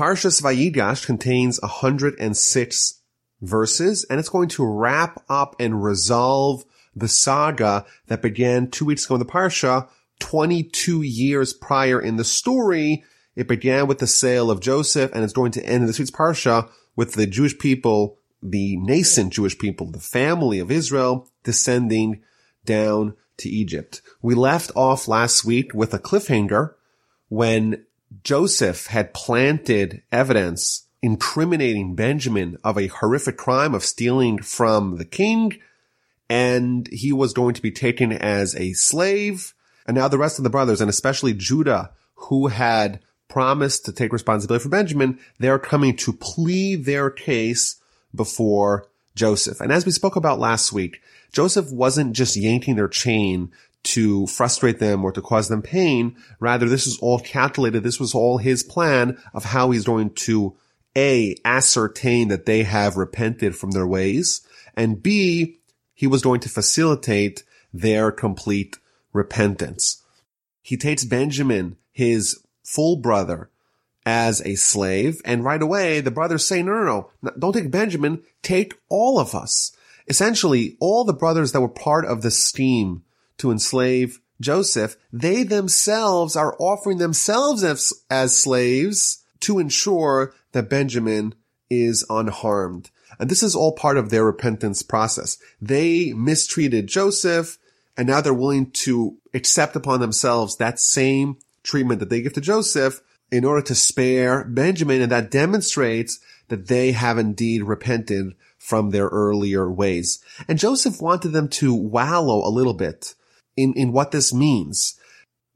Parshas Vayigash contains 106 verses, and it's going to wrap up and resolve the saga that began two weeks ago in the Parsha, 22 years prior in the story. It began with the sale of Joseph, and it's going to end in this week's Parsha with the Jewish people, the nascent Jewish people, the family of Israel descending down to Egypt. We left off last week with a cliffhanger when Joseph had planted evidence incriminating Benjamin of a horrific crime of stealing from the king, and he was going to be taken as a slave. And now the rest of the brothers, and especially Judah, who had promised to take responsibility for Benjamin, they're coming to plead their case before Joseph. And as we spoke about last week, Joseph wasn't just yanking their chain to frustrate them or to cause them pain. Rather, this is all calculated. This was all his plan of how he's going to A, ascertain that they have repented from their ways, and B, he was going to facilitate their complete repentance. He takes Benjamin, his full brother, as a slave, and right away the brothers say, no, no, no, don't take Benjamin, take all of us. Essentially, all the brothers that were part of the scheme to enslave Joseph, they themselves are offering themselves as, as slaves to ensure that Benjamin is unharmed. And this is all part of their repentance process. They mistreated Joseph and now they're willing to accept upon themselves that same treatment that they give to Joseph in order to spare Benjamin. And that demonstrates that they have indeed repented from their earlier ways. And Joseph wanted them to wallow a little bit in, in what this means.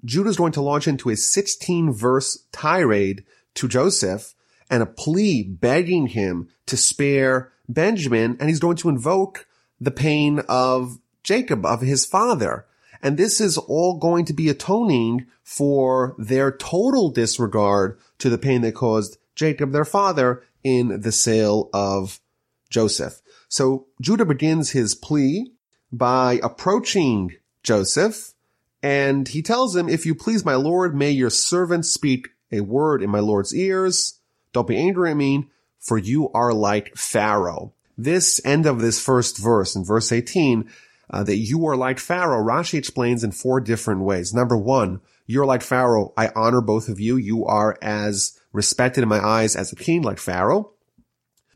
Judah is going to launch into a 16 verse tirade to Joseph and a plea begging him to spare Benjamin. And he's going to invoke the pain of Jacob, of his father. And this is all going to be atoning for their total disregard to the pain they caused Jacob, their father, in the sale of Joseph. So Judah begins his plea by approaching Joseph, and he tells him, if you please my Lord, may your servant speak a word in my Lord's ears. Don't be angry at me, for you are like Pharaoh. This end of this first verse in verse 18, uh, that you are like Pharaoh, Rashi explains in four different ways. Number one, you're like Pharaoh. I honor both of you. You are as respected in my eyes as a king like Pharaoh.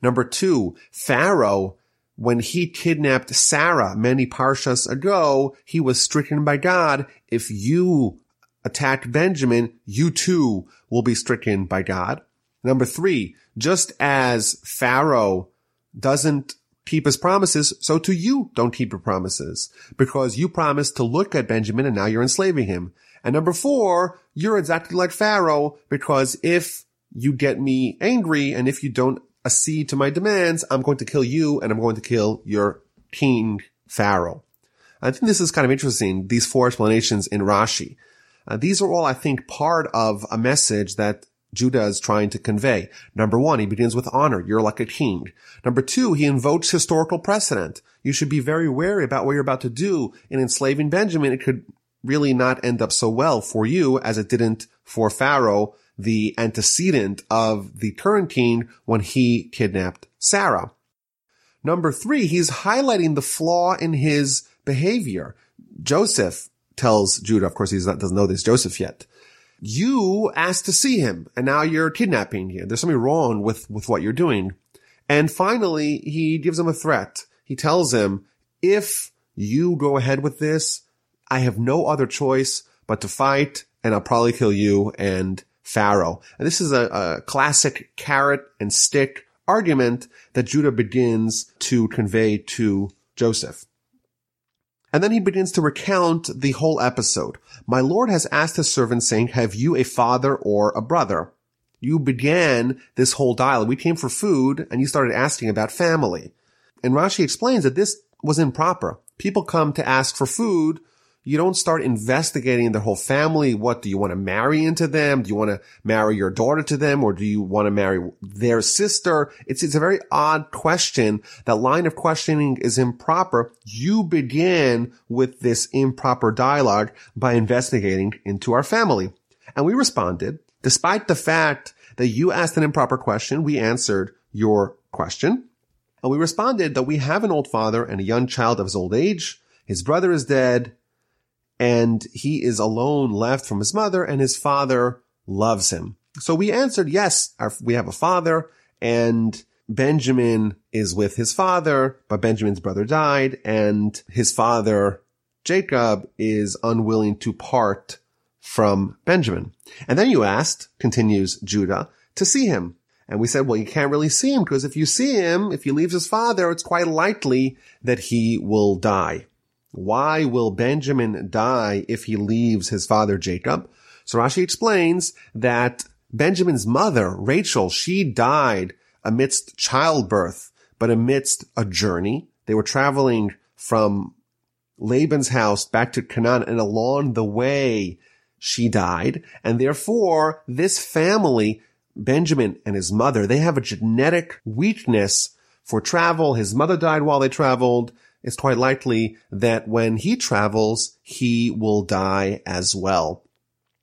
Number two, Pharaoh when he kidnapped Sarah many parshas ago, he was stricken by God. If you attack Benjamin, you too will be stricken by God. Number three, just as Pharaoh doesn't keep his promises, so too you don't keep your promises because you promised to look at Benjamin and now you're enslaving him. And number four, you're exactly like Pharaoh because if you get me angry and if you don't accede to my demands, I'm going to kill you and I'm going to kill your king Pharaoh. I think this is kind of interesting, these four explanations in Rashi. Uh, these are all, I think, part of a message that Judah is trying to convey. Number one, he begins with honor. You're like a king. Number two, he invokes historical precedent. You should be very wary about what you're about to do in enslaving Benjamin. It could really not end up so well for you as it didn't for Pharaoh the antecedent of the current king when he kidnapped Sarah. Number three, he's highlighting the flaw in his behavior. Joseph tells Judah, of course he doesn't know this Joseph yet. You asked to see him and now you're kidnapping him. There's something wrong with, with what you're doing. And finally, he gives him a threat. He tells him, if you go ahead with this, I have no other choice but to fight and I'll probably kill you and Pharaoh. And this is a, a classic carrot and stick argument that Judah begins to convey to Joseph. And then he begins to recount the whole episode. My Lord has asked his servant saying, have you a father or a brother? You began this whole dialogue. We came for food and you started asking about family. And Rashi explains that this was improper. People come to ask for food you don't start investigating their whole family. What do you want to marry into them? Do you want to marry your daughter to them or do you want to marry their sister? It's, it's a very odd question. That line of questioning is improper. You begin with this improper dialogue by investigating into our family. And we responded, despite the fact that you asked an improper question. We answered your question. And we responded that we have an old father and a young child of his old age. His brother is dead and he is alone left from his mother and his father loves him. So we answered, yes, our, we have a father and Benjamin is with his father, but Benjamin's brother died and his father, Jacob, is unwilling to part from Benjamin. And then you asked, continues Judah, to see him. And we said, well, you can't really see him because if you see him, if he leaves his father, it's quite likely that he will die. Why will Benjamin die if he leaves his father Jacob? So Rashi explains that Benjamin's mother, Rachel, she died amidst childbirth, but amidst a journey. They were traveling from Laban's house back to Canaan and along the way she died. And therefore this family, Benjamin and his mother, they have a genetic weakness for travel. His mother died while they traveled. It's quite likely that when he travels, he will die as well.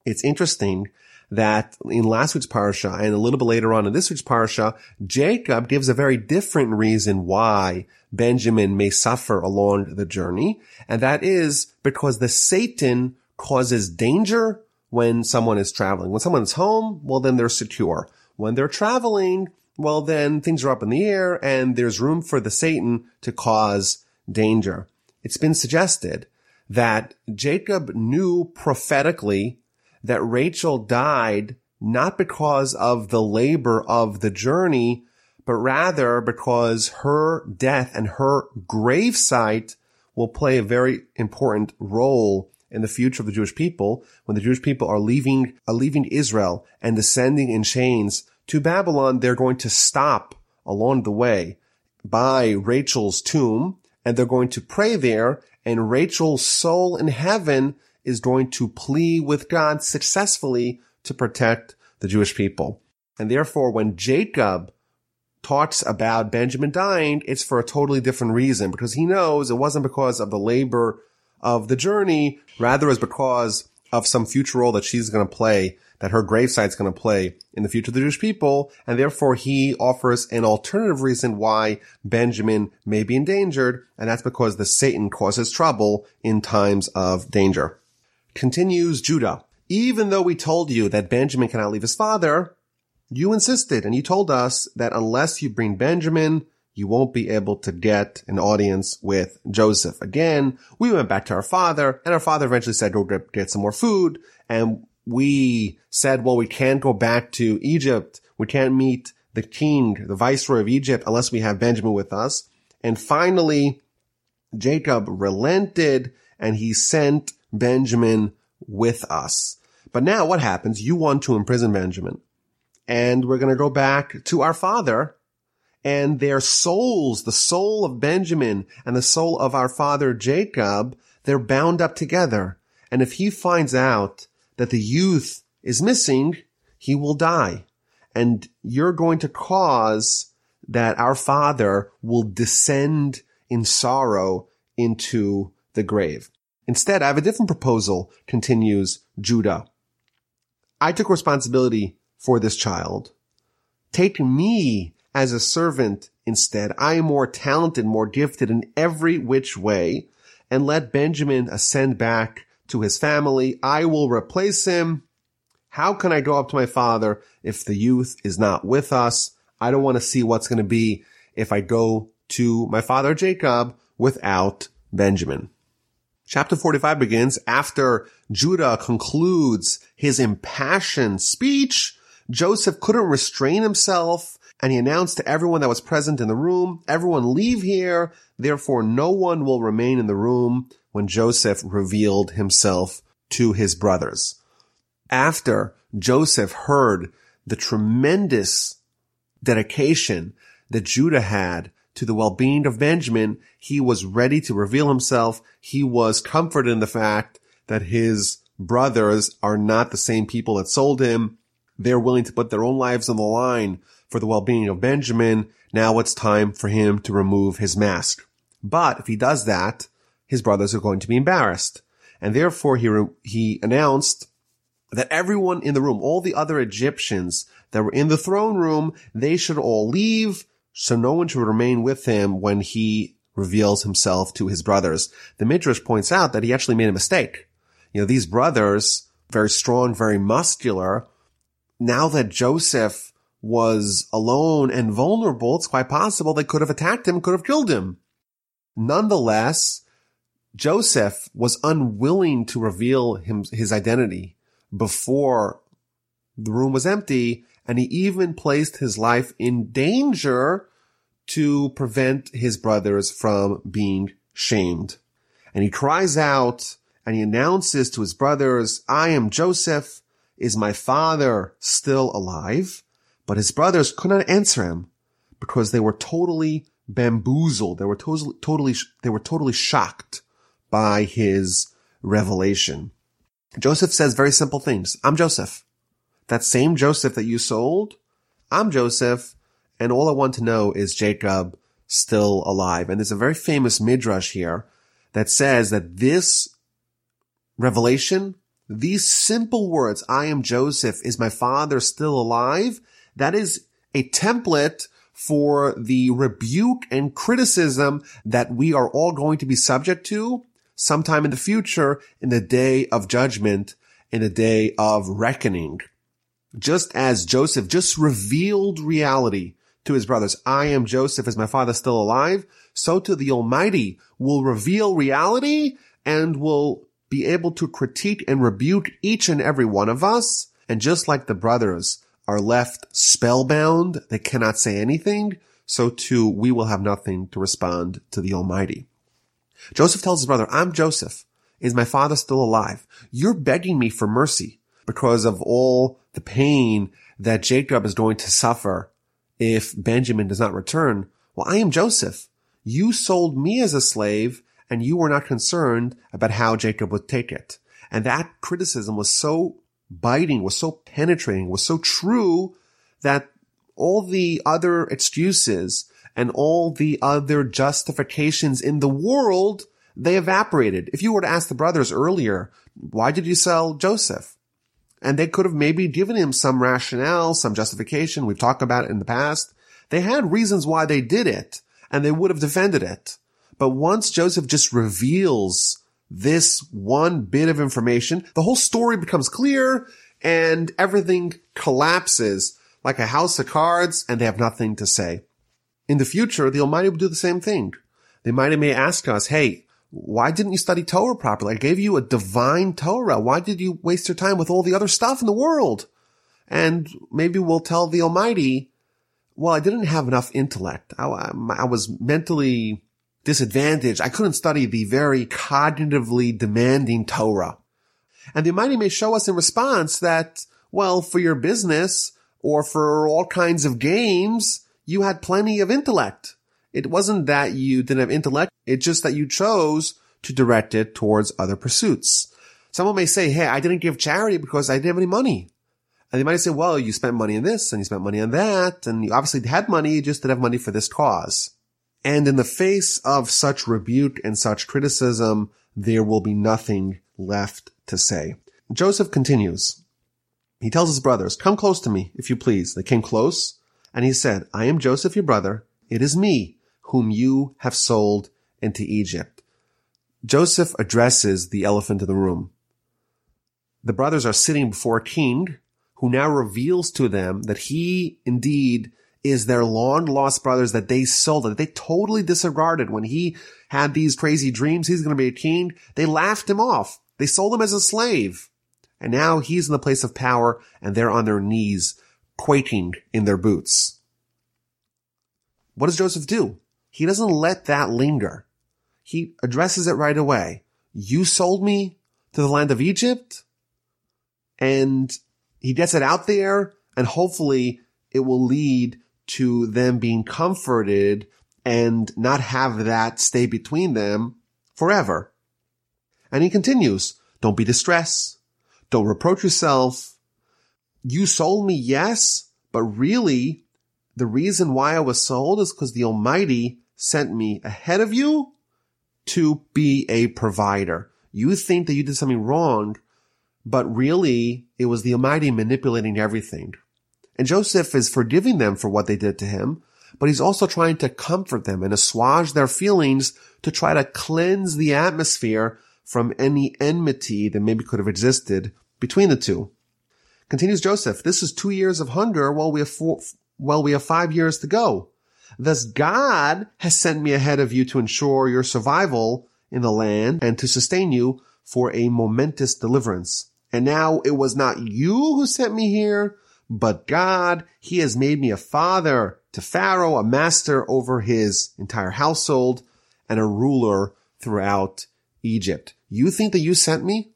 It's interesting that in last week's parsha and a little bit later on in this week's parsha, Jacob gives a very different reason why Benjamin may suffer along the journey. And that is because the Satan causes danger when someone is traveling. When someone's home, well, then they're secure. When they're traveling, well, then things are up in the air and there's room for the Satan to cause danger. It's been suggested that Jacob knew prophetically that Rachel died not because of the labor of the journey, but rather because her death and her gravesite will play a very important role in the future of the Jewish people when the Jewish people are leaving, are leaving Israel and descending in chains to Babylon. They're going to stop along the way by Rachel's tomb and they're going to pray there and Rachel's soul in heaven is going to plea with God successfully to protect the Jewish people. And therefore, when Jacob talks about Benjamin dying, it's for a totally different reason because he knows it wasn't because of the labor of the journey, rather is because of some future role that she's going to play, that her gravesite is going to play in the future of the Jewish people. And therefore he offers an alternative reason why Benjamin may be endangered. And that's because the Satan causes trouble in times of danger. Continues Judah. Even though we told you that Benjamin cannot leave his father, you insisted and you told us that unless you bring Benjamin, you won't be able to get an audience with Joseph. Again, we went back to our father and our father eventually said, go get some more food. And we said, well, we can't go back to Egypt. We can't meet the king, the viceroy of Egypt unless we have Benjamin with us. And finally, Jacob relented and he sent Benjamin with us. But now what happens? You want to imprison Benjamin. And we're going to go back to our father and their souls, the soul of Benjamin and the soul of our father Jacob, they're bound up together. And if he finds out that the youth is missing, he will die. And you're going to cause that our father will descend in sorrow into the grave. Instead, I have a different proposal, continues Judah. I took responsibility for this child. Take me as a servant instead. I am more talented, more gifted in every which way and let Benjamin ascend back to his family. I will replace him. How can I go up to my father if the youth is not with us? I don't want to see what's going to be if I go to my father Jacob without Benjamin. Chapter 45 begins after Judah concludes his impassioned speech. Joseph couldn't restrain himself and he announced to everyone that was present in the room, everyone leave here. Therefore, no one will remain in the room when Joseph revealed himself to his brothers. After Joseph heard the tremendous dedication that Judah had to the well-being of Benjamin, he was ready to reveal himself. He was comforted in the fact that his brothers are not the same people that sold him. They're willing to put their own lives on the line for the well-being of Benjamin. Now it's time for him to remove his mask. But if he does that, his brothers are going to be embarrassed. And therefore he, re- he announced that everyone in the room, all the other Egyptians that were in the throne room, they should all leave, so no one should remain with him when he reveals himself to his brothers. The Midrash points out that he actually made a mistake. You know, these brothers, very strong, very muscular, now that Joseph was alone and vulnerable, it's quite possible they could have attacked him, could have killed him. Nonetheless, Joseph was unwilling to reveal him, his identity before the room was empty, and he even placed his life in danger to prevent his brothers from being shamed. And he cries out and he announces to his brothers, I am Joseph. Is my father still alive? But his brothers could not answer him because they were totally bamboozled. They were totally, totally, they were totally shocked by his revelation. Joseph says very simple things. I'm Joseph. That same Joseph that you sold, I'm Joseph, and all I want to know is Jacob still alive. And there's a very famous midrash here that says that this revelation, these simple words, I am Joseph, is my father still alive? That is a template for the rebuke and criticism that we are all going to be subject to sometime in the future in the day of judgment, in the day of reckoning. Just as Joseph just revealed reality to his brothers, I am Joseph, is my father still alive? So to the Almighty will reveal reality and will be able to critique and rebuke each and every one of us. And just like the brothers are left spellbound, they cannot say anything, so too we will have nothing to respond to the Almighty. Joseph tells his brother, I'm Joseph. Is my father still alive? You're begging me for mercy because of all the pain that Jacob is going to suffer if Benjamin does not return. Well, I am Joseph. You sold me as a slave and you were not concerned about how Jacob would take it. And that criticism was so biting, was so penetrating, was so true that all the other excuses and all the other justifications in the world, they evaporated. If you were to ask the brothers earlier, why did you sell Joseph? And they could have maybe given him some rationale, some justification. We've talked about it in the past. They had reasons why they did it and they would have defended it. But once Joseph just reveals this one bit of information, the whole story becomes clear and everything collapses like a house of cards and they have nothing to say. In the future, the Almighty will do the same thing. The Almighty may ask us, hey, why didn't you study Torah properly? I gave you a divine Torah. Why did you waste your time with all the other stuff in the world? And maybe we'll tell the Almighty, well, I didn't have enough intellect. I, I was mentally disadvantaged. I couldn't study the very cognitively demanding Torah. And the Almighty may show us in response that, well, for your business or for all kinds of games, you had plenty of intellect. It wasn't that you didn't have intellect. It's just that you chose to direct it towards other pursuits. Someone may say, Hey, I didn't give charity because I didn't have any money. And they might say, well, you spent money on this and you spent money on that. And you obviously had money. You just didn't have money for this cause. And in the face of such rebuke and such criticism, there will be nothing left to say. Joseph continues. He tells his brothers, come close to me, if you please. They came close and he said, I am Joseph, your brother. It is me whom you have sold into Egypt. Joseph addresses the elephant in the room. The brothers are sitting before a king who now reveals to them that he indeed is their long lost brothers that they sold, that they totally disregarded when he had these crazy dreams. He's going to be a king. They laughed him off. They sold him as a slave. And now he's in the place of power and they're on their knees quaking in their boots. What does Joseph do? He doesn't let that linger. He addresses it right away. You sold me to the land of Egypt and he gets it out there and hopefully it will lead to them being comforted and not have that stay between them forever. And he continues, don't be distressed. Don't reproach yourself you sold me, yes, but really the reason why I was sold is because the Almighty sent me ahead of you to be a provider. You think that you did something wrong, but really it was the Almighty manipulating everything. And Joseph is forgiving them for what they did to him, but he's also trying to comfort them and assuage their feelings to try to cleanse the atmosphere from any enmity that maybe could have existed between the two. Continues Joseph, this is two years of hunger while we have four, while we have five years to go. Thus God has sent me ahead of you to ensure your survival in the land and to sustain you for a momentous deliverance. And now it was not you who sent me here, but God. He has made me a father to Pharaoh, a master over his entire household, and a ruler throughout Egypt. You think that you sent me?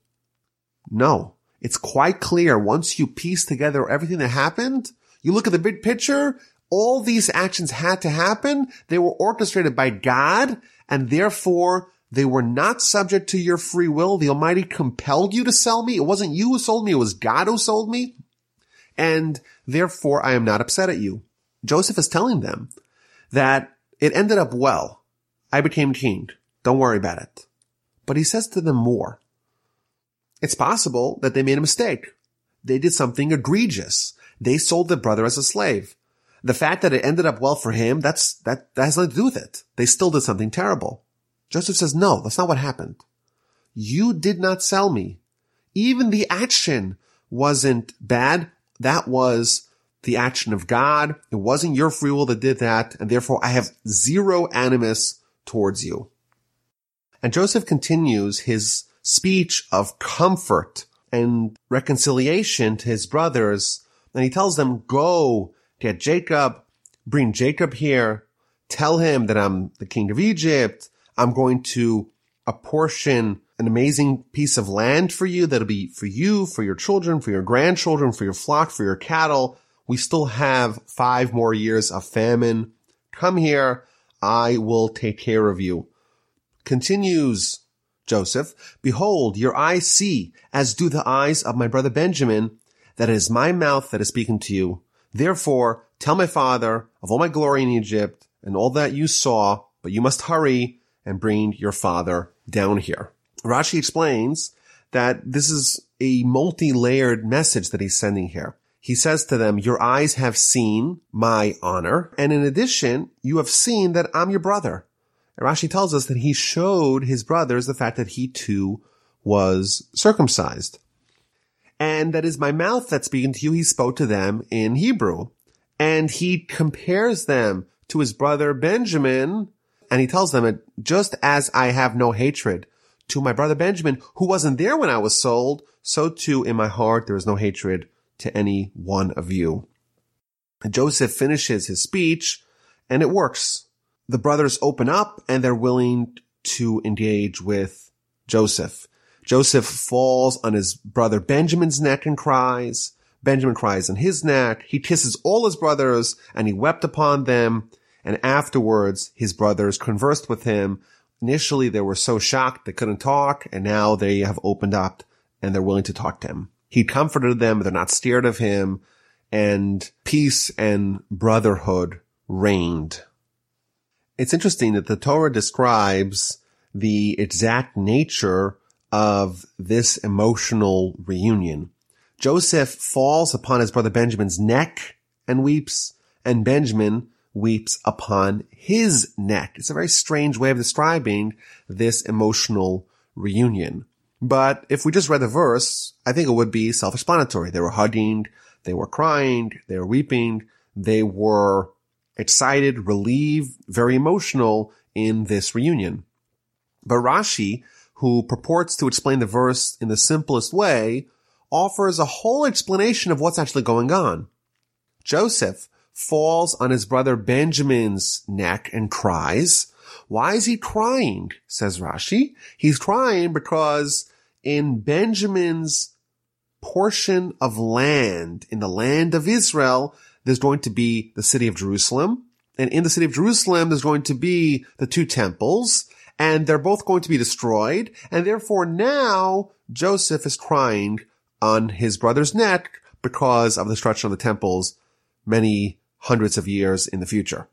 No. It's quite clear once you piece together everything that happened, you look at the big picture, all these actions had to happen. They were orchestrated by God and therefore they were not subject to your free will. The Almighty compelled you to sell me. It wasn't you who sold me. It was God who sold me. And therefore I am not upset at you. Joseph is telling them that it ended up well. I became king. Don't worry about it. But he says to them more. It's possible that they made a mistake. They did something egregious. They sold their brother as a slave. The fact that it ended up well for him, that's, that, that has nothing to do with it. They still did something terrible. Joseph says, no, that's not what happened. You did not sell me. Even the action wasn't bad. That was the action of God. It wasn't your free will that did that. And therefore I have zero animus towards you. And Joseph continues his speech of comfort and reconciliation to his brothers. And he tells them, go get Jacob, bring Jacob here, tell him that I'm the king of Egypt. I'm going to apportion an amazing piece of land for you that'll be for you, for your children, for your grandchildren, for your flock, for your cattle. We still have five more years of famine. Come here. I will take care of you. Continues Joseph, behold, your eyes see, as do the eyes of my brother Benjamin, that it is my mouth that is speaking to you. Therefore, tell my father of all my glory in Egypt and all that you saw, but you must hurry and bring your father down here. Rashi explains that this is a multi-layered message that he's sending here. He says to them, your eyes have seen my honor. And in addition, you have seen that I'm your brother. And Rashi tells us that he showed his brothers the fact that he too was circumcised. And that is my mouth that's speaking to you. He spoke to them in Hebrew. And he compares them to his brother Benjamin. And he tells them, just as I have no hatred to my brother Benjamin, who wasn't there when I was sold, so too in my heart there is no hatred to any one of you. And Joseph finishes his speech and it works. The brothers open up and they're willing to engage with Joseph. Joseph falls on his brother Benjamin's neck and cries. Benjamin cries on his neck. He kisses all his brothers and he wept upon them. And afterwards, his brothers conversed with him. Initially, they were so shocked they couldn't talk. And now they have opened up and they're willing to talk to him. He comforted them. They're not scared of him and peace and brotherhood reigned. It's interesting that the Torah describes the exact nature of this emotional reunion. Joseph falls upon his brother Benjamin's neck and weeps, and Benjamin weeps upon his neck. It's a very strange way of describing this emotional reunion. But if we just read the verse, I think it would be self-explanatory. They were hugging, they were crying, they were weeping, they were excited, relieved, very emotional in this reunion. But Rashi, who purports to explain the verse in the simplest way, offers a whole explanation of what's actually going on. Joseph falls on his brother Benjamin's neck and cries. Why is he crying? says Rashi. He's crying because in Benjamin's portion of land, in the land of Israel, there's going to be the city of Jerusalem. And in the city of Jerusalem, there's going to be the two temples and they're both going to be destroyed. And therefore now Joseph is crying on his brother's neck because of the destruction of the temples many hundreds of years in the future.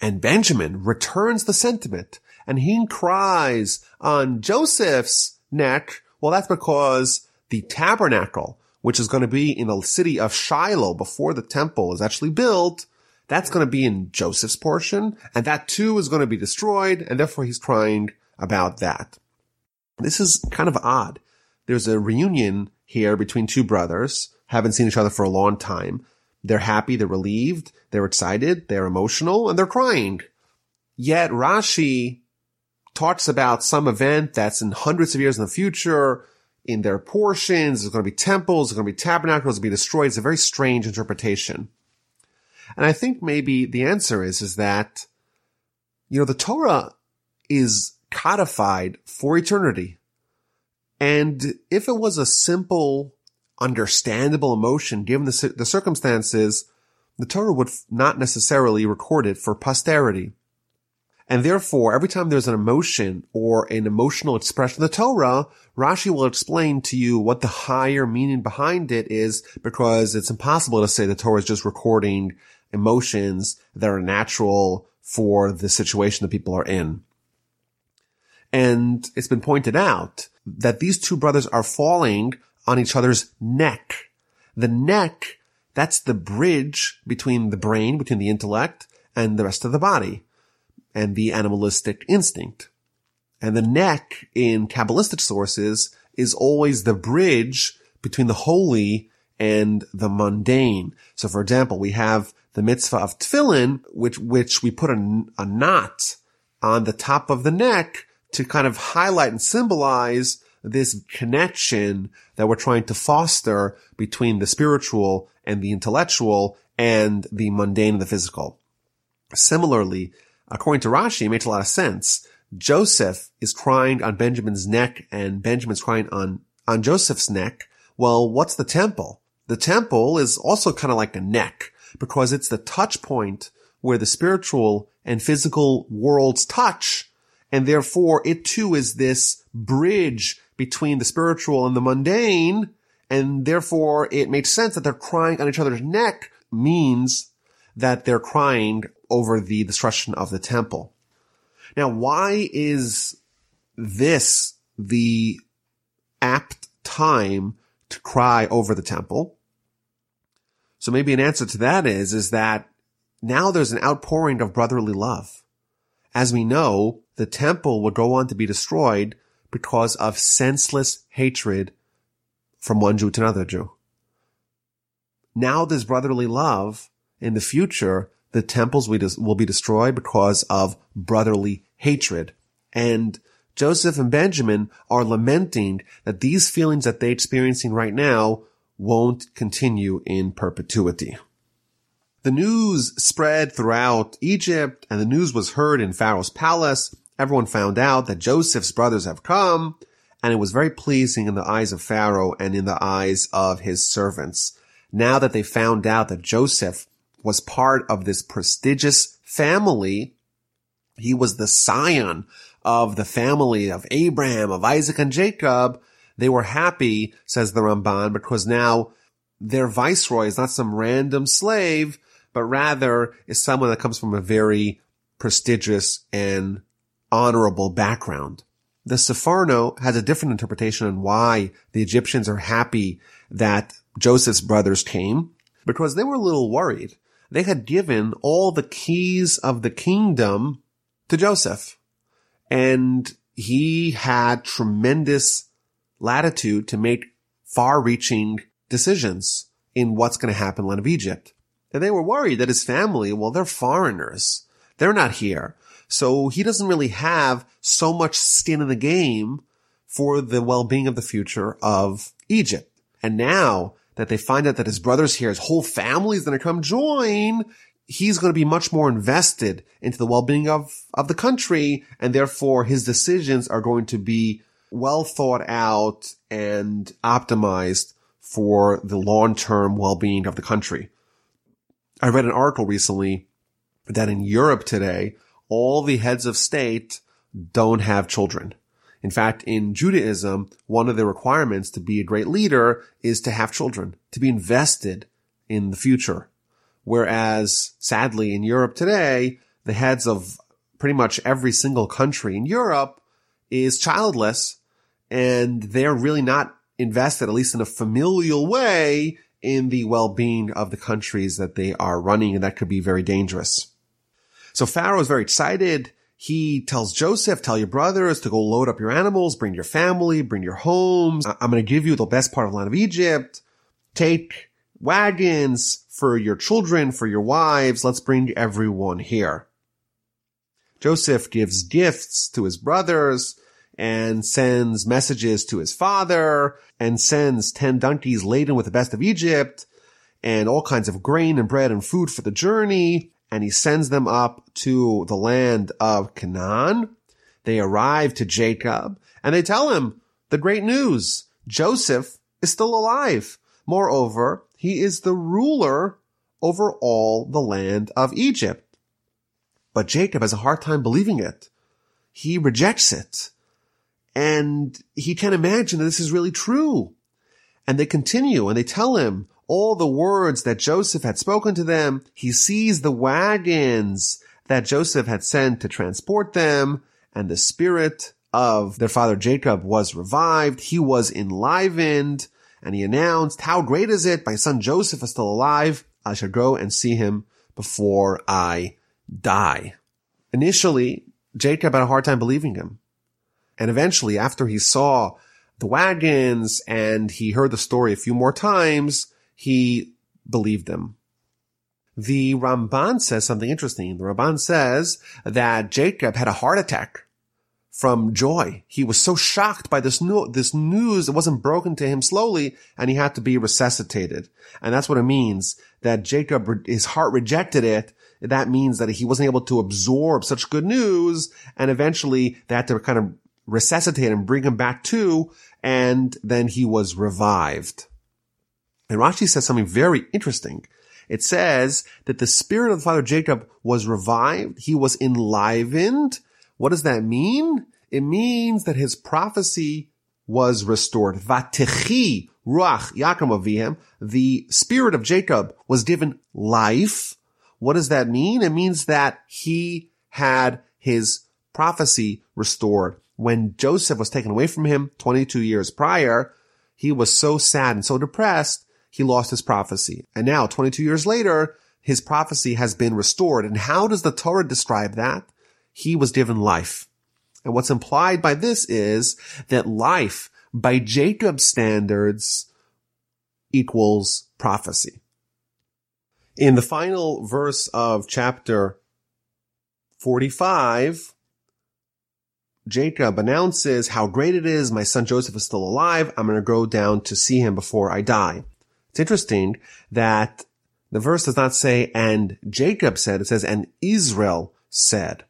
And Benjamin returns the sentiment and he cries on Joseph's neck well, that's because the tabernacle, which is going to be in the city of Shiloh before the temple is actually built, that's going to be in Joseph's portion, and that too is going to be destroyed, and therefore he's crying about that. This is kind of odd. There's a reunion here between two brothers, haven't seen each other for a long time. They're happy, they're relieved, they're excited, they're emotional, and they're crying. Yet Rashi talks about some event that's in hundreds of years in the future, in their portions, there's going to be temples, there's going to be tabernacles, to be destroyed. It's a very strange interpretation. And I think maybe the answer is, is that, you know, the Torah is codified for eternity. And if it was a simple, understandable emotion given the, the circumstances, the Torah would not necessarily record it for posterity. And therefore, every time there's an emotion or an emotional expression of the Torah, Rashi will explain to you what the higher meaning behind it is because it's impossible to say the Torah is just recording emotions that are natural for the situation that people are in. And it's been pointed out that these two brothers are falling on each other's neck. The neck, that's the bridge between the brain, between the intellect and the rest of the body and the animalistic instinct. And the neck in Kabbalistic sources is always the bridge between the holy and the mundane. So for example, we have the mitzvah of tefillin, which, which we put a, a knot on the top of the neck to kind of highlight and symbolize this connection that we're trying to foster between the spiritual and the intellectual and the mundane and the physical. Similarly, according to Rashi, it makes a lot of sense. Joseph is crying on Benjamin's neck and Benjamin's crying on, on Joseph's neck. Well, what's the temple? The temple is also kind of like a neck because it's the touch point where the spiritual and physical worlds touch. And therefore it too is this bridge between the spiritual and the mundane. And therefore it makes sense that they're crying on each other's neck means that they're crying over the destruction of the temple. Now, why is this the apt time to cry over the temple? So maybe an answer to that is, is that now there's an outpouring of brotherly love. As we know, the temple will go on to be destroyed because of senseless hatred from one Jew to another Jew. Now there's brotherly love. In the future, the temples will be destroyed because of brotherly hatred. And Joseph and Benjamin are lamenting that these feelings that they're experiencing right now won't continue in perpetuity. The news spread throughout Egypt and the news was heard in Pharaoh's palace everyone found out that Joseph's brothers have come, and it was very pleasing in the eyes of Pharaoh and in the eyes of his servants. Now that they found out that Joseph was part of this prestigious family, he was the scion of the family of Abraham, of Isaac and Jacob. They were happy, says the Ramban, because now their viceroy is not some random slave, but rather is someone that comes from a very prestigious and honorable background. The Sforno has a different interpretation on why the Egyptians are happy that Joseph's brothers came, because they were a little worried. They had given all the keys of the kingdom to Joseph, and he had tremendous latitude to make far-reaching decisions in what's going to happen in the land of Egypt. And they were worried that his family, well, they're foreigners. They're not here. So he doesn't really have so much skin in the game for the well-being of the future of Egypt. And now that they find out that his brother's here, his whole family's going to come join, he's going to be much more invested into the well-being of, of the country. And therefore his decisions are going to be well thought out and optimized for the long-term well-being of the country. I read an article recently that in Europe today, all the heads of state don't have children. In fact, in Judaism, one of the requirements to be a great leader is to have children, to be invested in the future. Whereas sadly in Europe today, the heads of pretty much every single country in Europe is childless and they're really not invested, at least in a familial way, in the well-being of the countries that they are running, and that could be very dangerous. So Pharaoh is very excited. He tells Joseph, tell your brothers to go load up your animals, bring your family, bring your homes. I'm going to give you the best part of land of Egypt. Take wagons for your children, for your wives. Let's bring everyone here. Joseph gives gifts to his brothers and sends messages to his father and sends 10 donkeys laden with the best of Egypt and all kinds of grain and bread and food for the journey. And he sends them up to the land of Canaan. They arrive to Jacob and they tell him the great news. Joseph is still alive. Moreover, he is the ruler over all the land of Egypt. But Jacob has a hard time believing it. He rejects it. And he can't imagine that this is really true. And they continue and they tell him all the words that Joseph had spoken to them. He sees the wagons that Joseph had sent to transport them and the spirit of their father Jacob was revived. He was enlivened and he announced, how great is it? My son Joseph is still alive. I shall go and see him before I die. Initially, Jacob had a hard time believing him. And eventually, after he saw the wagons and he heard the story a few more times, he believed them. The Ramban says something interesting. The Ramban says that Jacob had a heart attack from joy. He was so shocked by this new, this news. It wasn't broken to him slowly and he had to be resuscitated. And that's what it means that Jacob, his heart rejected it that means that he wasn't able to absorb such good news. And eventually they had to kind of resuscitate him, bring him back to, and then he was revived. And Rashi says something very interesting. It says that the spirit of the father Jacob was revived. He was enlivened. What does that mean? It means that his prophecy was restored. Vatechi ruach Yaakov avihem. The spirit of Jacob was given life. What does that mean? It means that he had his prophecy restored. When Joseph was taken away from him 22 years prior, he was so sad and so depressed, he lost his prophecy. And now 22 years later, his prophecy has been restored. And how does the Torah describe that? He was given life. And what's implied by this is that life, by Jacob's standards, equals prophecy. In the final verse of chapter 45, Jacob announces how great it is. My son Joseph is still alive. I'm going to go down to see him before I die. It's interesting that the verse does not say, and Jacob said, it says, and Israel said.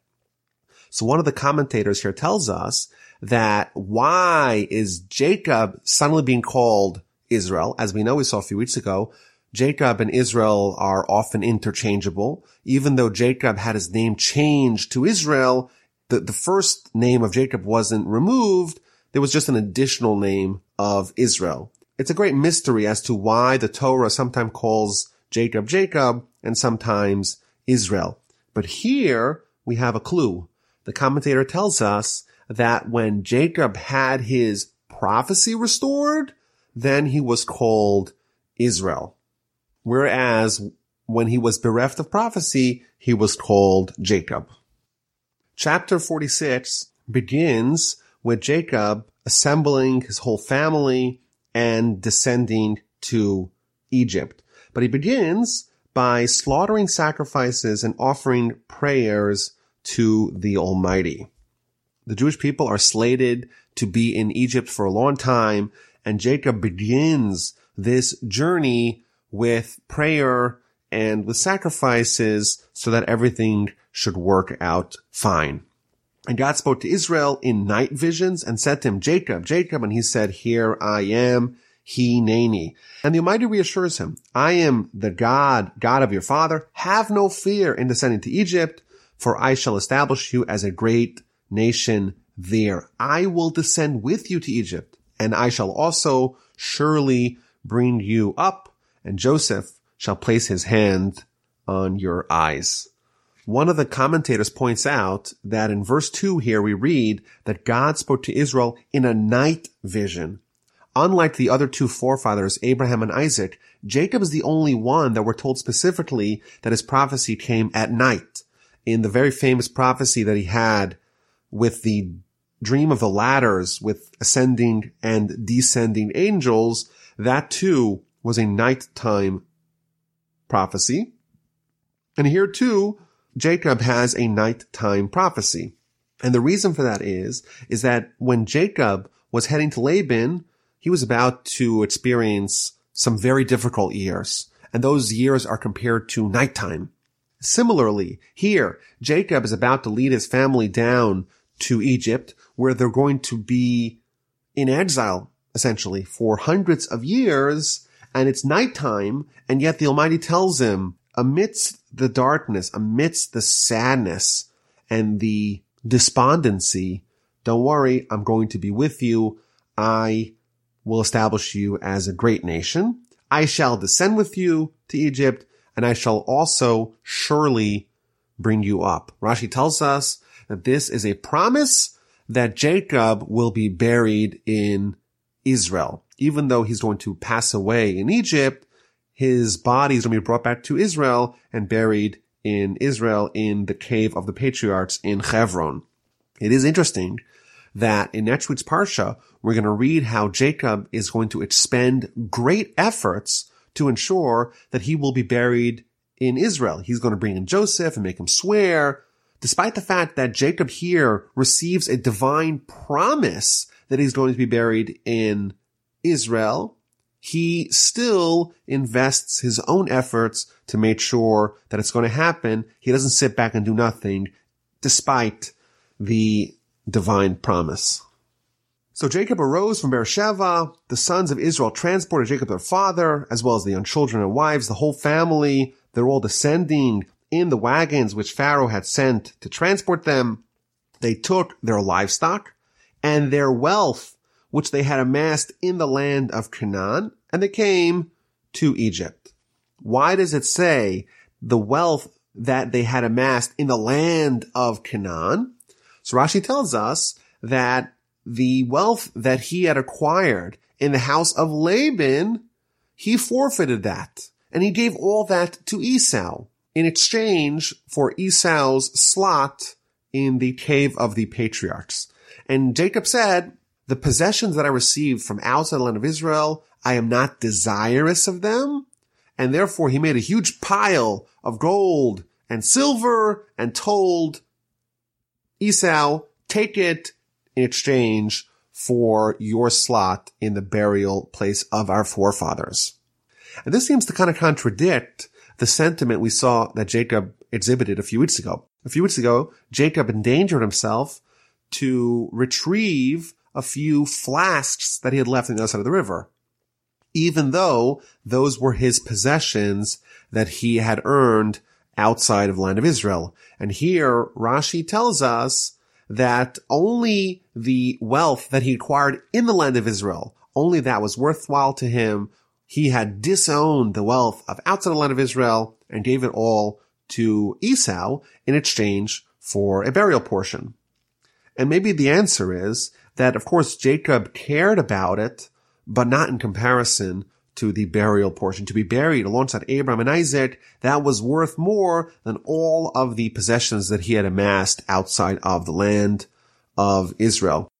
So one of the commentators here tells us that why is Jacob suddenly being called Israel? As we know, we saw a few weeks ago, Jacob and Israel are often interchangeable. Even though Jacob had his name changed to Israel, the, the first name of Jacob wasn't removed. There was just an additional name of Israel. It's a great mystery as to why the Torah sometimes calls Jacob Jacob and sometimes Israel. But here we have a clue. The commentator tells us that when Jacob had his prophecy restored, then he was called Israel. Whereas when he was bereft of prophecy, he was called Jacob. Chapter 46 begins with Jacob assembling his whole family and descending to Egypt. But he begins by slaughtering sacrifices and offering prayers to the Almighty. The Jewish people are slated to be in Egypt for a long time, and Jacob begins this journey with prayer and with sacrifices so that everything should work out fine. And God spoke to Israel in night visions and said to him, Jacob, Jacob, and he said, here I am, Hineni. And the Almighty reassures him, I am the God, God of your father. Have no fear in descending to Egypt, for I shall establish you as a great nation there. I will descend with you to Egypt, and I shall also surely bring you up and Joseph shall place his hand on your eyes. One of the commentators points out that in verse 2 here we read that God spoke to Israel in a night vision. unlike the other two forefathers, Abraham and Isaac, Jacob is the only one that we're told specifically that his prophecy came at night. In the very famous prophecy that he had with the dream of the ladders with ascending and descending angels, that too was a nighttime prophecy. And here too, Jacob has a nighttime prophecy. And the reason for that is, is that when Jacob was heading to Laban, he was about to experience some very difficult years. And those years are compared to nighttime. Similarly, here, Jacob is about to lead his family down to Egypt, where they're going to be in exile, essentially, for hundreds of years, and it's nighttime, and yet the Almighty tells him, amidst the darkness, amidst the sadness and the despondency, don't worry, I'm going to be with you. I will establish you as a great nation. I shall descend with you to Egypt, and I shall also surely bring you up. Rashi tells us that this is a promise that Jacob will be buried in Israel. Even though he's going to pass away in Egypt, his body is going to be brought back to Israel and buried in Israel in the cave of the patriarchs in Hebron. It is interesting that in next week's Parsha, we're going to read how Jacob is going to expend great efforts to ensure that he will be buried in Israel. He's going to bring in Joseph and make him swear despite the fact that Jacob here receives a divine promise that he's going to be buried in Israel, he still invests his own efforts to make sure that it's going to happen. He doesn't sit back and do nothing despite the divine promise. So Jacob arose from Beersheba. The sons of Israel transported Jacob their father, as well as the young children and wives, the whole family. They're all descending in the wagons which Pharaoh had sent to transport them, they took their livestock and their wealth, which they had amassed in the land of Canaan, and they came to Egypt. Why does it say the wealth that they had amassed in the land of Canaan? So Rashi tells us that the wealth that he had acquired in the house of Laban, he forfeited that. And he gave all that to Esau in exchange for Esau's slot in the cave of the patriarchs. And Jacob said, the possessions that I received from outside the land of Israel, I am not desirous of them. And therefore he made a huge pile of gold and silver and told Esau, take it in exchange for your slot in the burial place of our forefathers. And this seems to kind of contradict the sentiment we saw that Jacob exhibited a few weeks ago. A few weeks ago, Jacob endangered himself to retrieve a few flasks that he had left on the other side of the river, even though those were his possessions that he had earned outside of the land of Israel. And here Rashi tells us that only the wealth that he acquired in the land of Israel, only that was worthwhile to him he had disowned the wealth of outside the land of Israel and gave it all to Esau in exchange for a burial portion. And maybe the answer is that, of course, Jacob cared about it, but not in comparison to the burial portion. To be buried alongside Abraham and Isaac, that was worth more than all of the possessions that he had amassed outside of the land of Israel.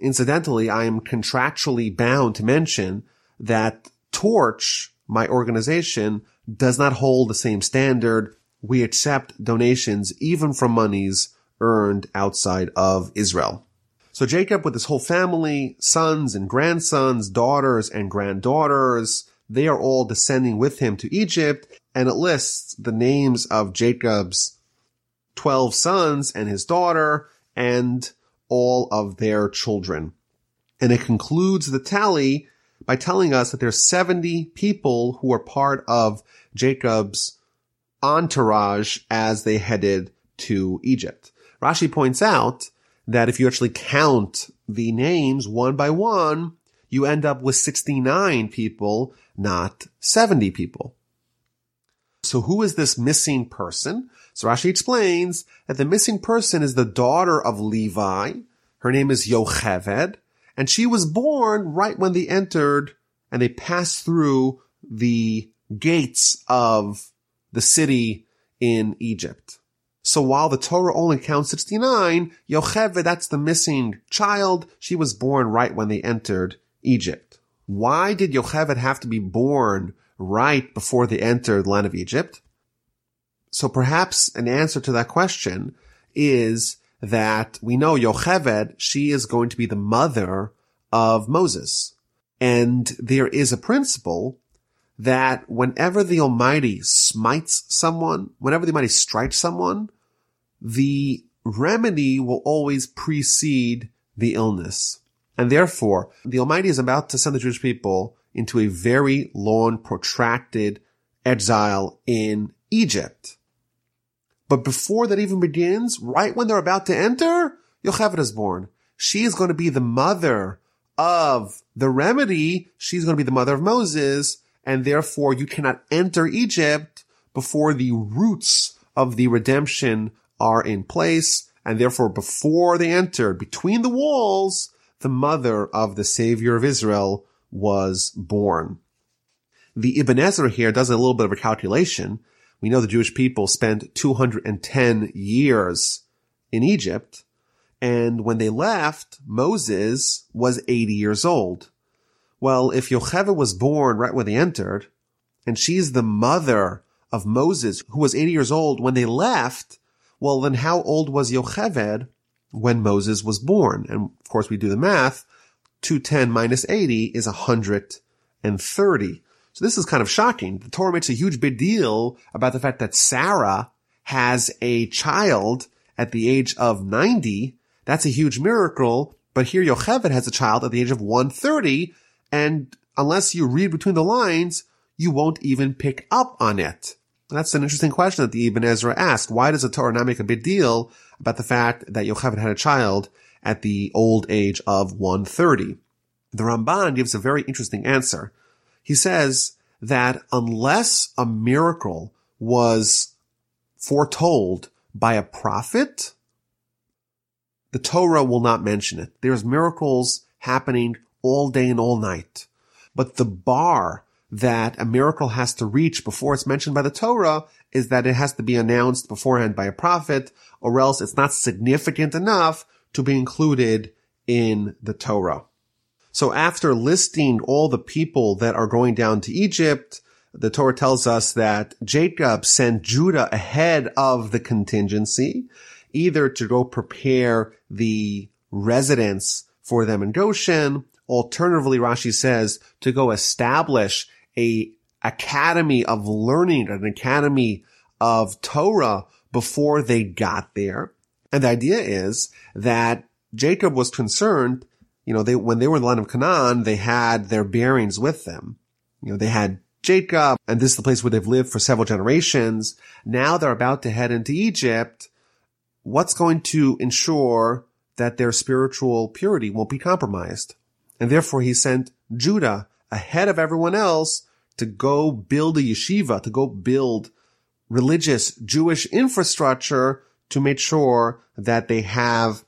Incidentally, I am contractually bound to mention that Torch, my organization, does not hold the same standard. We accept donations even from monies earned outside of Israel. So Jacob with his whole family, sons and grandsons, daughters and granddaughters, they are all descending with him to Egypt and it lists the names of Jacob's 12 sons and his daughter and all of their children. And it concludes the tally by telling us that there's 70 people who are part of Jacob's entourage as they headed to Egypt. Rashi points out that if you actually count the names one by one, you end up with 69 people, not 70 people. So who is this missing person? So Rashi explains that the missing person is the daughter of Levi. Her name is Yocheved And she was born right when they entered and they passed through the gates of the city in Egypt. So while the Torah only counts 69, Yocheved, that's the missing child, she was born right when they entered Egypt. Why did Yocheved have to be born right before they entered the land of Egypt? So perhaps an answer to that question is that we know Yocheved, she is going to be the mother of Moses. And there is a principle that whenever the Almighty smites someone, whenever the Almighty strikes someone, the remedy will always precede the illness. And therefore, the Almighty is about to send the Jewish people into a very long, protracted exile in Egypt. But before that even begins, right when they're about to enter, Yocheved is born. She is going to be the mother of the remedy. She's going to be the mother of Moses and therefore you cannot enter Egypt before the roots of the redemption are in place, and therefore before they entered between the walls, the mother of the savior of Israel was born. The Ibn Ezra here does a little bit of a calculation. We know the Jewish people spent 210 years in Egypt, and when they left, Moses was 80 years old. Well, if Yocheved was born right when they entered, and she's the mother of Moses, who was 80 years old when they left, well, then how old was Yocheved when Moses was born? And of course, we do the math. 210 minus 80 is 130. So this is kind of shocking. The Torah makes a huge big deal about the fact that Sarah has a child at the age of 90. That's a huge miracle. But here Yocheved has a child at the age of 130. And unless you read between the lines, you won't even pick up on it. That's an interesting question that the Ibn Ezra asked. Why does the Torah not make a big deal about the fact that Yocheved had a child at the old age of 130? The Ramban gives a very interesting answer. He says that unless a miracle was foretold by a prophet, the Torah will not mention it. There's miracles happening all day and all night. But the bar that a miracle has to reach before it's mentioned by the Torah is that it has to be announced beforehand by a prophet, or else it's not significant enough to be included in the Torah. So after listing all the people that are going down to Egypt, the Torah tells us that Jacob sent Judah ahead of the contingency, either to go prepare the residence for them in Goshen, Alternatively, Rashi says to go establish a academy of learning, an academy of Torah before they got there. And the idea is that Jacob was concerned, you know, they, when they were in the land of Canaan, they had their bearings with them. You know, they had Jacob, and this is the place where they've lived for several generations. Now they're about to head into Egypt. What's going to ensure that their spiritual purity won't be compromised? And therefore he sent Judah ahead of everyone else to go build a yeshiva, to go build religious Jewish infrastructure to make sure that they have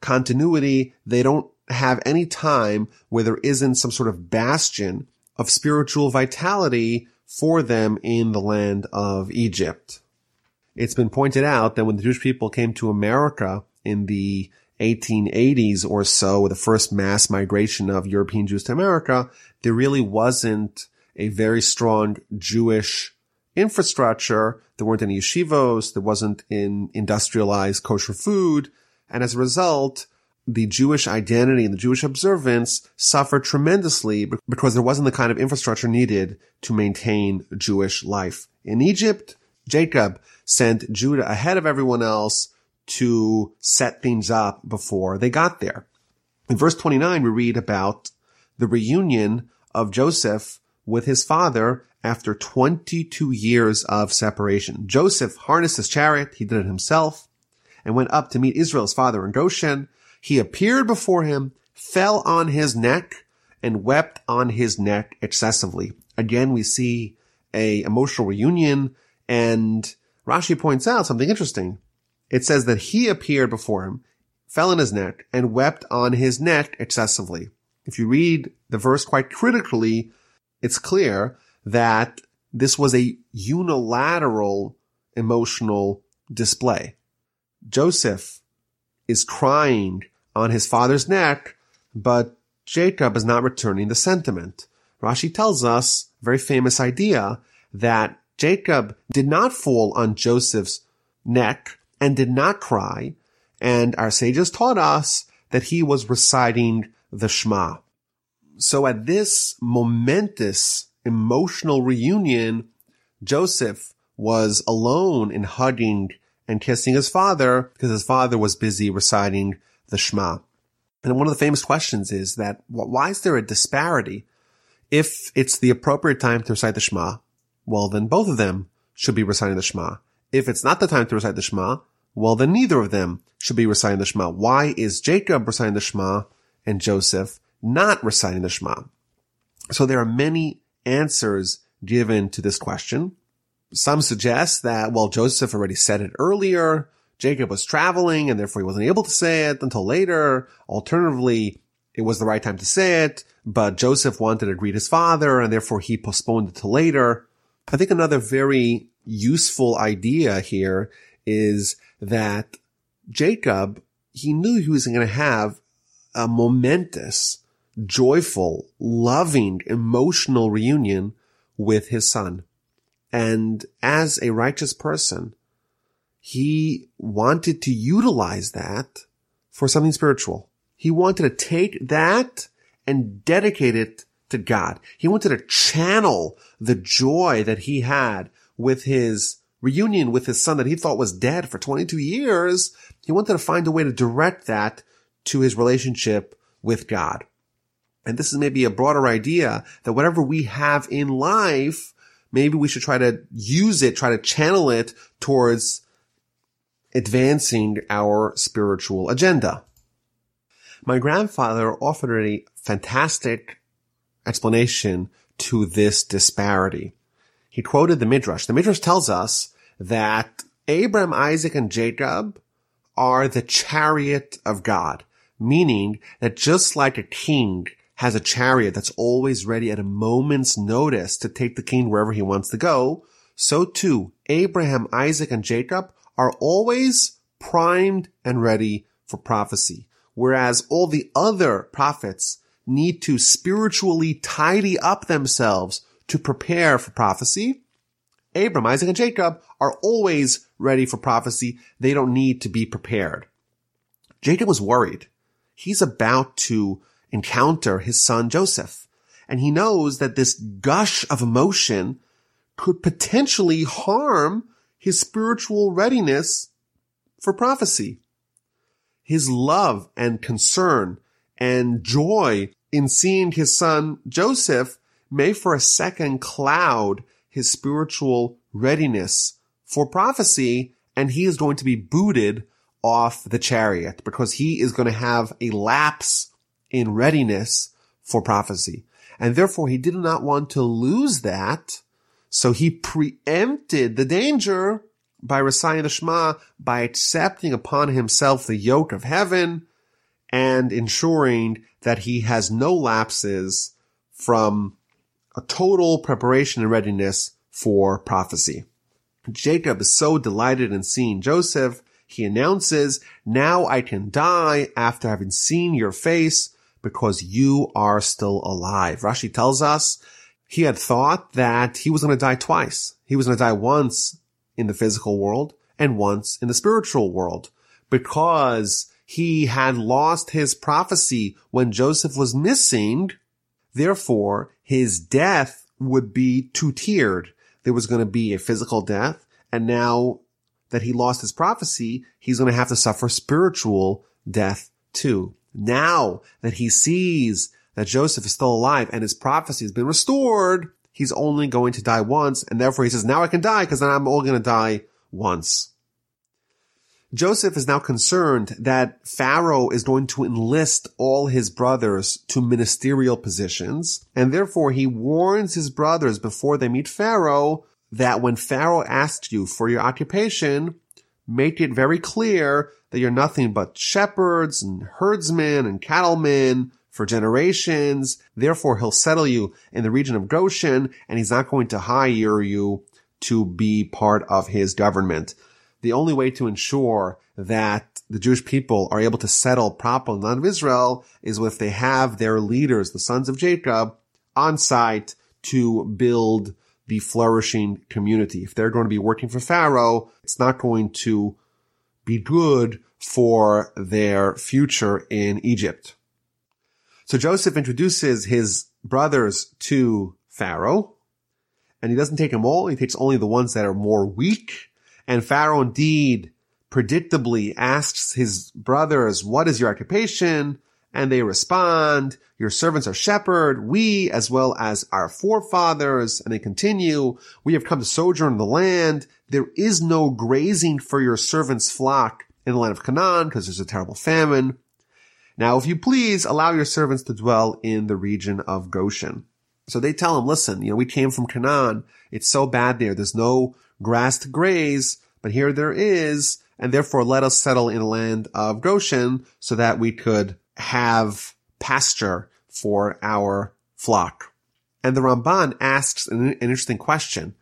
continuity. They don't have any time where there isn't some sort of bastion of spiritual vitality for them in the land of Egypt. It's been pointed out that when the Jewish people came to America in the 1880s or so, with the first mass migration of European Jews to America, there really wasn't a very strong Jewish infrastructure. There weren't any yeshivos. There wasn't in industrialized kosher food. And as a result, the Jewish identity and the Jewish observance suffered tremendously because there wasn't the kind of infrastructure needed to maintain Jewish life. In Egypt, Jacob sent Judah ahead of everyone else to set things up before they got there. In verse 29, we read about the reunion of Joseph with his father after 22 years of separation. Joseph harnessed his chariot. He did it himself and went up to meet Israel's father in Goshen. He appeared before him, fell on his neck and wept on his neck excessively. Again, we see a emotional reunion and Rashi points out something interesting. It says that he appeared before him. fell on his neck and wept on his neck excessively. If you read the verse quite critically, it's clear that this was a unilateral emotional display. Joseph is crying on his father's neck, but Jacob is not returning the sentiment. Rashi tells us a very famous idea that Jacob did not fall on Joseph's neck and did not cry, and our sages taught us that he was reciting the Shema. So at this momentous emotional reunion, Joseph was alone in hugging and kissing his father because his father was busy reciting the Shema. And one of the famous questions is that why is there a disparity? If it's the appropriate time to recite the Shema, well, then both of them should be reciting the Shema. If it's not the time to recite the Shema, well, then neither of them should be reciting the Shema. Why is Jacob reciting the Shema and Joseph not reciting the Shema? So there are many answers given to this question. Some suggest that, well, Joseph already said it earlier. Jacob was traveling and therefore he wasn't able to say it until later. Alternatively, it was the right time to say it, but Joseph wanted to greet his father and therefore he postponed it to later. I think another very useful idea here is that Jacob, he knew he was going to have a momentous, joyful, loving, emotional reunion with his son. And as a righteous person, he wanted to utilize that for something spiritual. He wanted to take that and dedicate it to God. He wanted to channel the joy that he had with his reunion with his son that he thought was dead for 22 years. He wanted to find a way to direct that to his relationship with God. And this is maybe a broader idea that whatever we have in life, maybe we should try to use it, try to channel it towards advancing our spiritual agenda. My grandfather offered a fantastic explanation to this disparity. He quoted the Midrash. The Midrash tells us that Abraham, Isaac, and Jacob are the chariot of God, meaning that just like a king has a chariot that's always ready at a moment's notice to take the king wherever he wants to go, so too Abraham, Isaac, and Jacob are always primed and ready for prophecy. Whereas all the other prophets need to spiritually tidy up themselves to prepare for prophecy. Abram, Isaac, and Jacob are always ready for prophecy. They don't need to be prepared. Jacob was worried. He's about to encounter his son Joseph. And he knows that this gush of emotion could potentially harm his spiritual readiness for prophecy. His love and concern and joy in seeing his son Joseph may for a second cloud his spiritual readiness for prophecy and he is going to be booted off the chariot because he is going to have a lapse in readiness for prophecy. And therefore he did not want to lose that so he preempted the danger by reciting the Shema, by accepting upon himself the yoke of heaven and ensuring that he has no lapses from a total preparation and readiness for prophecy. Jacob is so delighted in seeing Joseph. He announces, now I can die after having seen your face because you are still alive. Rashi tells us he had thought that he was going to die twice. He was going to die once in the physical world and once in the spiritual world because he had lost his prophecy when Joseph was missing. Therefore, his death would be two-tiered. There was going to be a physical death and now that he lost his prophecy, he's going to have to suffer spiritual death too. Now that he sees that Joseph is still alive and his prophecy has been restored, he's only going to die once. And therefore he says, now I can die because then I'm all going to die once. Joseph is now concerned that Pharaoh is going to enlist all his brothers to ministerial positions. And therefore he warns his brothers before they meet Pharaoh that when Pharaoh asks you for your occupation, make it very clear that you're nothing but shepherds and herdsmen and cattlemen for generations. Therefore, he'll settle you in the region of Goshen and he's not going to hire you to be part of his government. The only way to ensure that the Jewish people are able to settle properly in the land of Israel is if they have their leaders, the sons of Jacob, on site to build the flourishing community. If they're going to be working for Pharaoh, it's not going to be good for their future in Egypt. So Joseph introduces his brothers to Pharaoh, and he doesn't take them all. He takes only the ones that are more weak. And Pharaoh indeed predictably asks his brothers, what is your occupation? And they respond, your servants are shepherd, we as well as our forefathers. And they continue, we have come to sojourn in the land. There is no grazing for your servants' flock in the land of Canaan because there's a terrible famine. Now, if you please allow your servants to dwell in the region of Goshen. So they tell him, listen, you know, we came from Canaan. It's so bad there. There's no grass to graze, but here there is. And therefore let us settle in the land of Goshen so that we could have pasture for our flock. And the Ramban asks an, interesting question.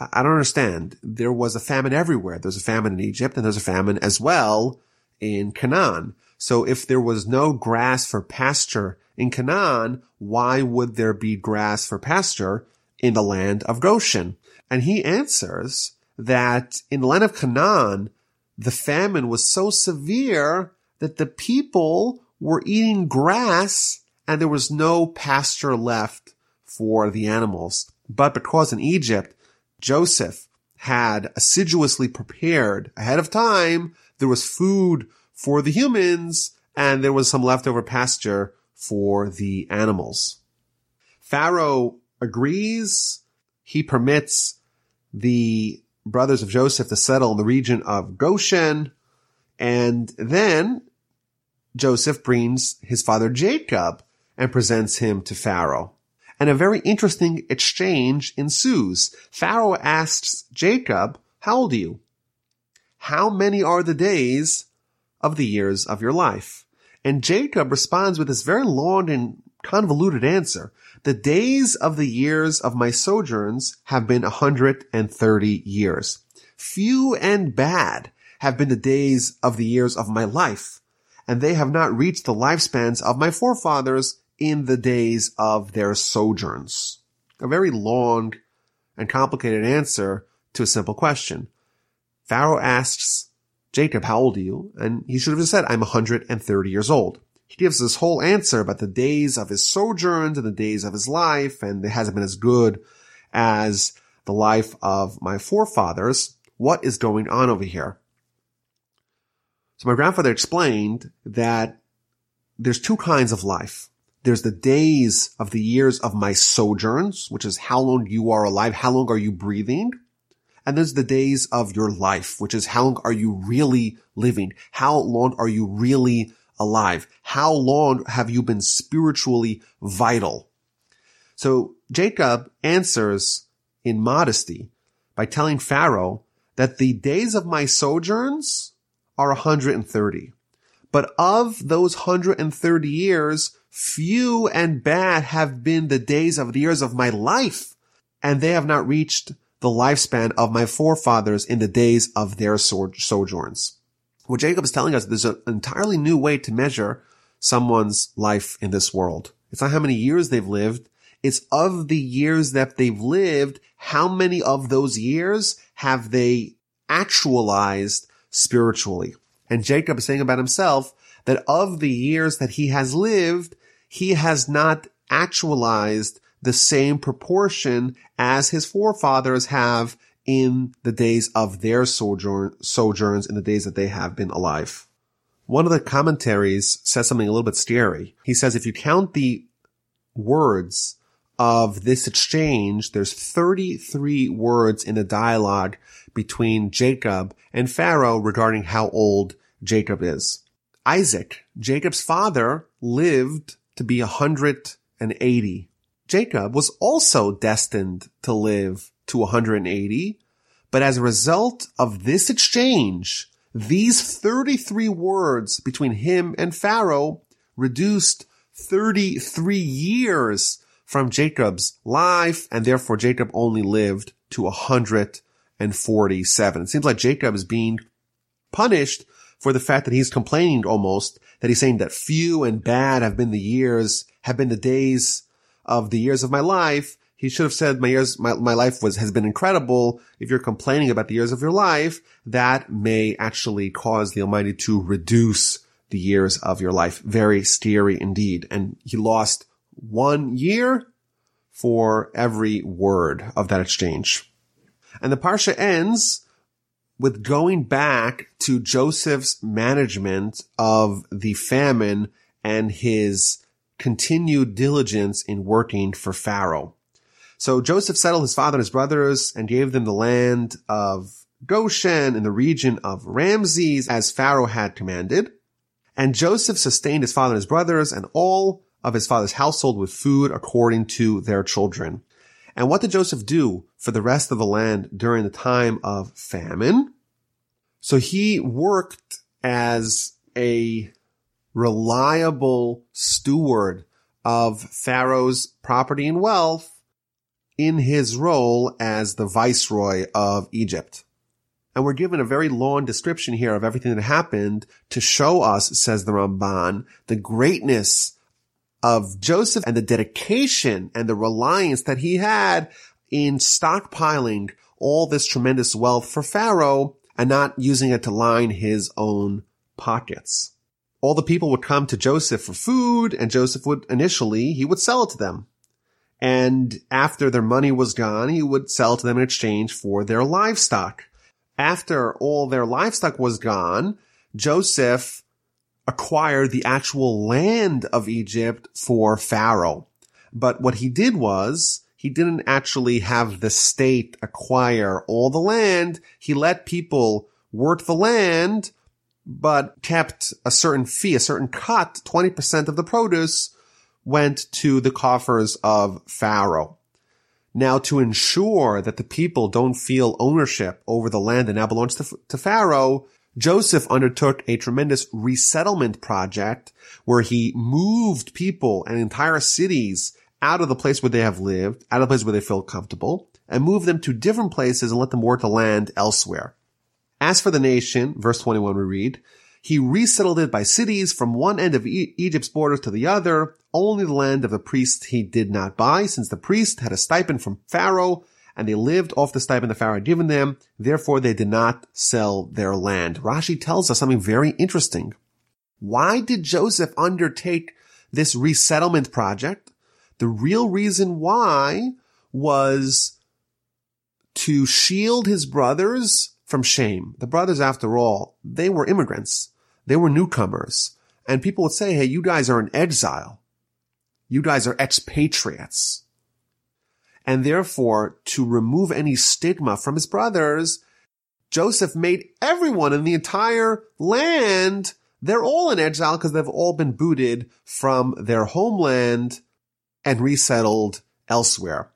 I don't understand. There was a famine everywhere. There's a famine in Egypt and there's a famine as well in Canaan. So if there was no grass for pasture in Canaan, why would there be grass for pasture in the land of Goshen? And he answers that in the land of Canaan, the famine was so severe that the people were eating grass and there was no pasture left for the animals. But because in Egypt, Joseph had assiduously prepared ahead of time, there was food for the humans and there was some leftover pasture for the animals. Pharaoh agrees. He permits the brothers of Joseph to settle in the region of Goshen. And then Joseph brings his father Jacob and presents him to Pharaoh. And a very interesting exchange ensues. Pharaoh asks Jacob, how old are you? How many are the days of the years of your life? And Jacob responds with this very long and convoluted answer. The days of the years of my sojourns have been 130 years. Few and bad have been the days of the years of my life, and they have not reached the lifespans of my forefathers in the days of their sojourns. A very long and complicated answer to a simple question. Pharaoh asks Jacob, how old are you? And he should have said, I'm 130 years old. He gives this whole answer about the days of his sojourns and the days of his life, and it hasn't been as good as the life of my forefathers. What is going on over here? So my grandfather explained that there's two kinds of life. There's the days of the years of my sojourns, which is how long you are alive, how long are you breathing? And there's the days of your life, which is how long are you really living? How long are you really alive? How long have you been spiritually vital? So Jacob answers in modesty by telling Pharaoh that the days of my sojourns are 130. But of those 130 years, few and bad have been the days of the years of my life, and they have not reached the lifespan of my forefathers in the days of their sojourns. What Jacob is telling us, there's an entirely new way to measure someone's life in this world. It's not how many years they've lived. It's of the years that they've lived, how many of those years have they actualized spiritually? And Jacob is saying about himself that of the years that he has lived, he has not actualized the same proportion as his forefathers have in the days of their sojourn, sojourns in the days that they have been alive. One of the commentaries says something a little bit scary. He says if you count the words of this exchange, there's 33 words in the dialogue between Jacob and Pharaoh regarding how old Jacob is. Isaac, Jacob's father, lived to be 180. Jacob was also destined to live to 180, But as a result of this exchange, these 33 words between him and Pharaoh reduced 33 years from Jacob's life, and therefore Jacob only lived to 147. It seems like Jacob is being punished for the fact that he's complaining almost, that he's saying that few and bad have been the years, have been the days of the years of my life. He should have said my years, my, my life was, has been incredible. If you're complaining about the years of your life, that may actually cause the Almighty to reduce the years of your life. Very scary indeed. And he lost one year for every word of that exchange. And the Parsha ends with going back to Joseph's management of the famine and his continued diligence in working for Pharaoh. So Joseph settled his father and his brothers and gave them the land of Goshen in the region of Ramses as Pharaoh had commanded. And Joseph sustained his father and his brothers and all of his father's household with food according to their children. And what did Joseph do for the rest of the land during the time of famine? So he worked as a reliable steward of Pharaoh's property and wealth in his role as the viceroy of Egypt. And we're given a very long description here of everything that happened to show us, says the Ramban, the greatness of Joseph and the dedication and the reliance that he had in stockpiling all this tremendous wealth for Pharaoh and not using it to line his own pockets. All the people would come to Joseph for food and Joseph would initially, he would sell it to them. And after their money was gone, he would sell to them in exchange for their livestock. After all their livestock was gone, Joseph acquired the actual land of Egypt for Pharaoh. But what he did was he didn't actually have the state acquire all the land. He let people work the land, but kept a certain fee, a certain cut, 20% of the produce went to the coffers of Pharaoh. Now, to ensure that the people don't feel ownership over the land that now belongs to, to Pharaoh, Joseph undertook a tremendous resettlement project where he moved people and entire cities out of the place where they have lived, out of the place where they feel comfortable, and moved them to different places and let them work the land elsewhere. As for the nation, verse 21 we read, he resettled it by cities from one end of e- Egypt's borders to the other. Only the land of the priest he did not buy, since the priest had a stipend from Pharaoh and they lived off the stipend the Pharaoh had given them. Therefore, they did not sell their land. Rashi tells us something very interesting. Why did Joseph undertake this resettlement project? The real reason why was to shield his brothers from shame. The brothers, after all, they were immigrants. They were newcomers. And people would say, hey, you guys are in exile. You guys are expatriates and therefore to remove any stigma from his brothers, Joseph made everyone in the entire land, they're all in exile because they've all been booted from their homeland and resettled elsewhere.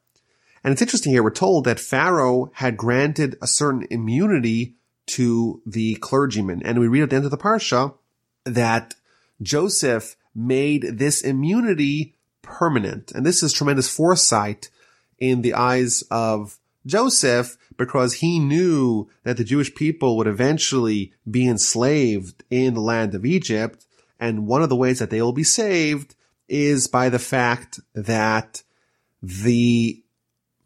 And it's interesting here, we're told that Pharaoh had granted a certain immunity to the clergyman. And we read at the end of the Parsha that Joseph made this immunity permanent. And this is tremendous foresight in the eyes of Joseph because he knew that the Jewish people would eventually be enslaved in the land of Egypt. And one of the ways that they will be saved is by the fact that the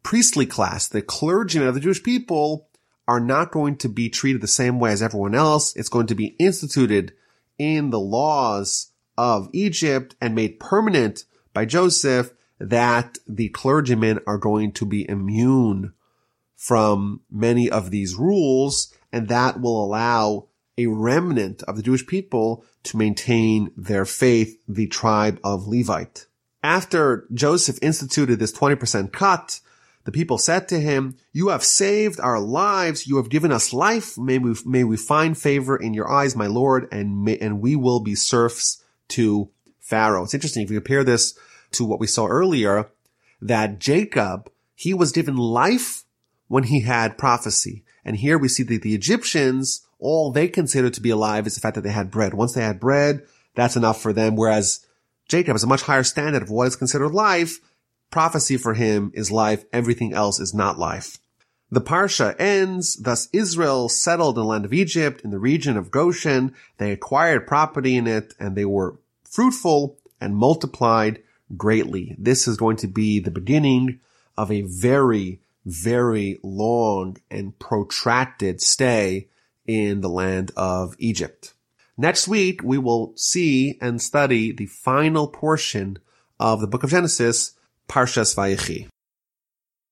priestly class, the clergymen of the Jewish people are not going to be treated the same way as everyone else. It's going to be instituted in the laws of Egypt and made permanent by Joseph that the clergymen are going to be immune from many of these rules, and that will allow a remnant of the Jewish people to maintain their faith, the tribe of Levite. After Joseph instituted this 20% cut, the people said to him, you have saved our lives. You have given us life. May we, may we find favor in your eyes, my Lord, and may, and we will be serfs to Pharaoh. It's interesting. If you compare this to what we saw earlier, that Jacob, he was given life when he had prophecy. And here we see that the Egyptians, all they considered to be alive is the fact that they had bread. Once they had bread, that's enough for them. Whereas Jacob has a much higher standard of what is considered life. Prophecy for him is life. Everything else is not life. The Parsha ends, thus Israel settled in the land of Egypt in the region of Goshen. They acquired property in it and they were fruitful and multiplied greatly. This is going to be the beginning of a very, very long and protracted stay in the land of Egypt. Next week, we will see and study the final portion of the book of Genesis, Parshas Vayechi.